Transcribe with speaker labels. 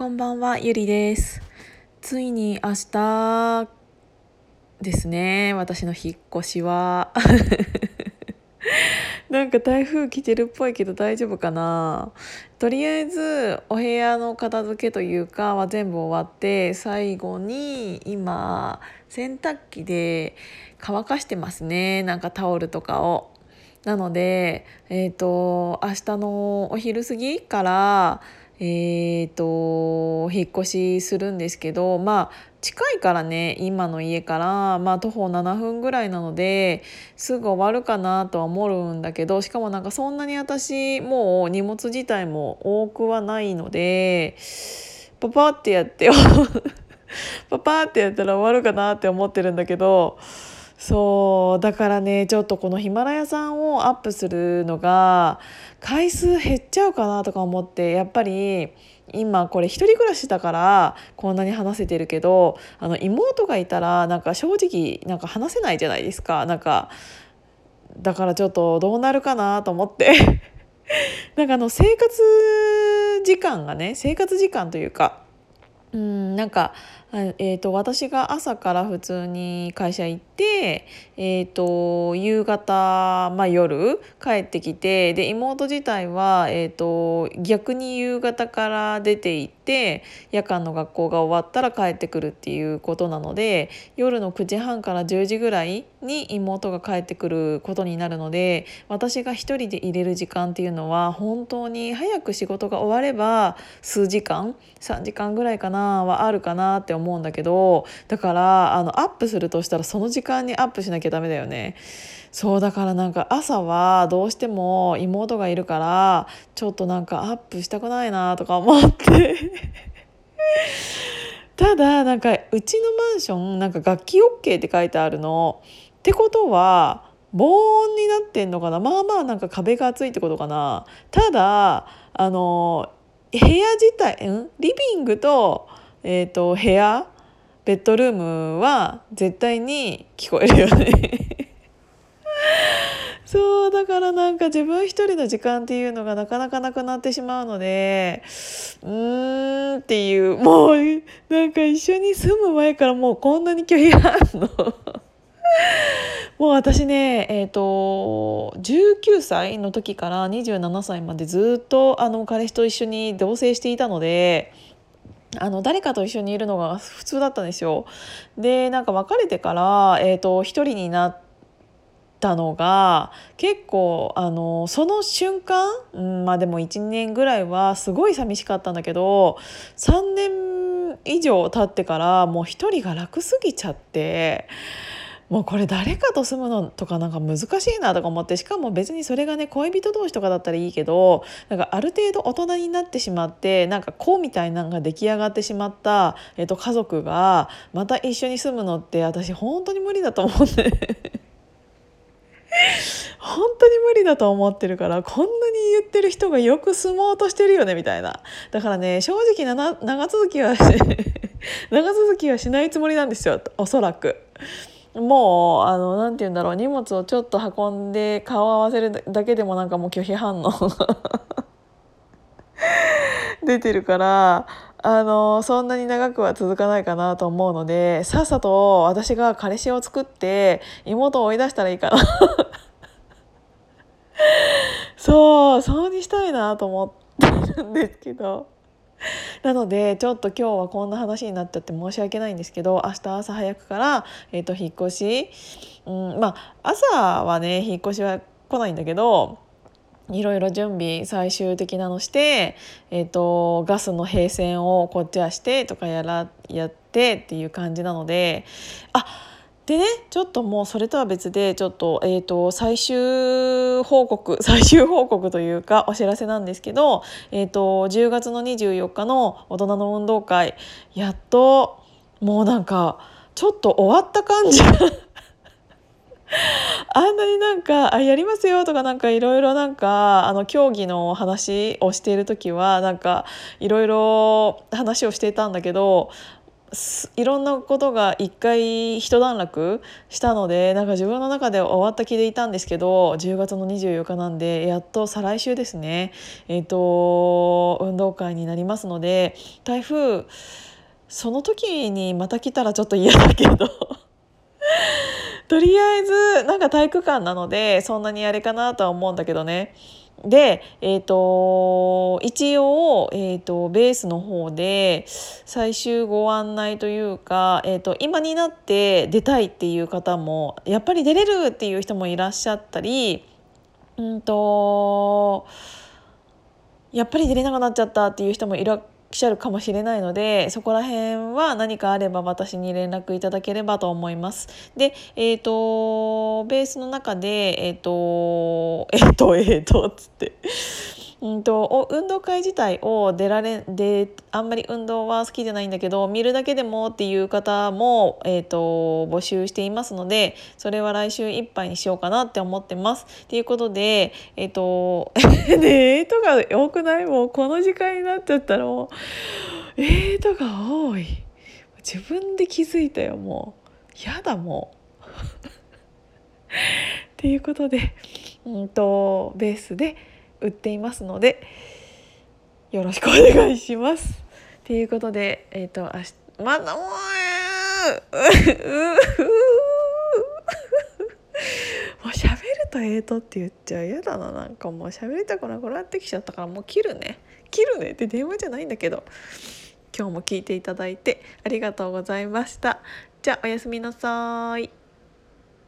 Speaker 1: こんばんは、ゆりです。ついに明日ですね、私の引っ越しは。なんか台風来てるっぽいけど大丈夫かなとりあえずお部屋の片付けというかは全部終わって最後に今洗濯機で乾かしてますねなんかタオルとかを。なので、えー、と明日のお昼過ぎから、えー、と引っ越しするんですけどまあ近いからね今の家から、まあ、徒歩7分ぐらいなのですぐ終わるかなとは思うんだけどしかもなんかそんなに私もう荷物自体も多くはないのでパパってやって パパってやったら終わるかなって思ってるんだけど。そうだからねちょっとこのヒマラヤさんをアップするのが回数減っちゃうかなとか思ってやっぱり今これ一人暮らしだからこんなに話せてるけどあの妹がいたらなんか正直なんか話せないじゃないですか。なんかだからちょっとどうなるかなと思って。なんかあの生活時間がね生活時間というかうんなんかえー、と私が朝から普通に会社行って、えー、と夕方、まあ、夜帰ってきてで妹自体は、えー、と逆に夕方から出て行って夜間の学校が終わったら帰ってくるっていうことなので夜の9時半から10時ぐらいに妹が帰ってくることになるので私が一人で入れる時間っていうのは本当に早く仕事が終われば数時間3時間ぐらいかなはあるかなって思うんだけどだからあのアップするとしたらその時間間にアップしなきゃダメだよね。そうだからなんか朝はどうしても妹がいるからちょっとなんかアップしたくないなとか思って。ただなんかうちのマンションなんか楽器 OK って書いてあるの。ってことは防音になってんのかな。まあまあなんか壁が厚いってことかな。ただあの部屋自体ん？リビングと,、えー、と部屋ベッドルームは絶対に聞こえるよね そうだからなんか自分一人の時間っていうのがなかなかなくなってしまうのでうーんっていうもうなんか一緒に住む前からもうこんなに拒否あんの もう私ねえっ、ー、と19歳の時から27歳までずっとあの彼氏と一緒に同棲していたので。あの誰かと一緒にいるのが普通だったんですよ。でなんか別れてから、えーと、一人になったのが結構あのその瞬間、うん、まあでも1年ぐらいはすごい寂しかったんだけど3年以上経ってからもう一人が楽すぎちゃって。もうこれ誰かと住むのとかなんか難しいなとか思ってしかも別にそれがね恋人同士とかだったらいいけどなんかある程度大人になってしまってなんか子みたいなのが出来上がってしまった、えっと、家族がまた一緒に住むのって私本当に無理だと思って 本当に無理だと思ってるからこんなに言ってる人がよく住もうとしてるよねみたいなだからね正直な長続きは 長続きはしないつもりなんですよおそらく。もうあのなんて言うんだろう荷物をちょっと運んで顔を合わせるだけでもなんかもう拒否反応 出てるからあのそんなに長くは続かないかなと思うのでさっさと私が彼氏を作って妹を追い出したらいいかな そうそうにしたいなと思ってるんですけど。なのでちょっと今日はこんな話になっちゃって申し訳ないんですけど明日朝早くから、えー、と引っ越し、うん、まあ朝はね引っ越しは来ないんだけどいろいろ準備最終的なのして、えーと、ガスの閉線をこっちはしてとかやらやってっていう感じなのであでねちょっともうそれとは別でちょっと,、えーと、最終報告 最終報告というかお知らせなんですけど、えーと、10月の24日の大人の運動会やっともうなんかちょっと終わった感じ。あんなになんかあやりますよとかなんかいろいろなんかあの競技の話をしている時はなんかいろいろ話をしていたんだけどいろんなことが一回一段落したのでなんか自分の中で終わった気でいたんですけど10月の24日なんでやっと再来週ですね。えっ、ー、と運動会になりますので台風その時にまた来たらちょっと嫌だけど。とりあえずなんか体育館なのでそんなにあれかなとは思うんだけどね。で、えーと、一応、えーと、ベースの方で最終ご案内というか、えーと、今になって出たいっていう方もやっぱり出れるっていう人もいらっしゃったり、うんとやっぱり出れなくなっちゃったっていう人もいら来ちゃるかもしれないのでそこら辺は何かあれば私に連絡いただければと思います。で、えっ、ー、とベースの中でえっ、ー、とえっ、ー、とえっ、とつってんと運動会自体を出られであんまり運動は好きじゃないんだけど見るだけでもっていう方も、えーと、募集していますのでそれは来週いっぱいにしようかなって思ってます。ということでえっ、ー、とねえとか多くない？もうこの時間になっちゃったらもうえーとか多い自分で気づいたよもうやだもう。っていうことで、うんとベースで売っていますのでよろしくお願いします。ということでえっ、ー、と明日まだもう喋るとええとって言っちゃう。嫌だななんかもう喋りたくなくなってきちゃったからもう切るね。切るね。って電話じゃないんだけど。今日も聞いていただいてありがとうございました。じゃあおやすみなさい。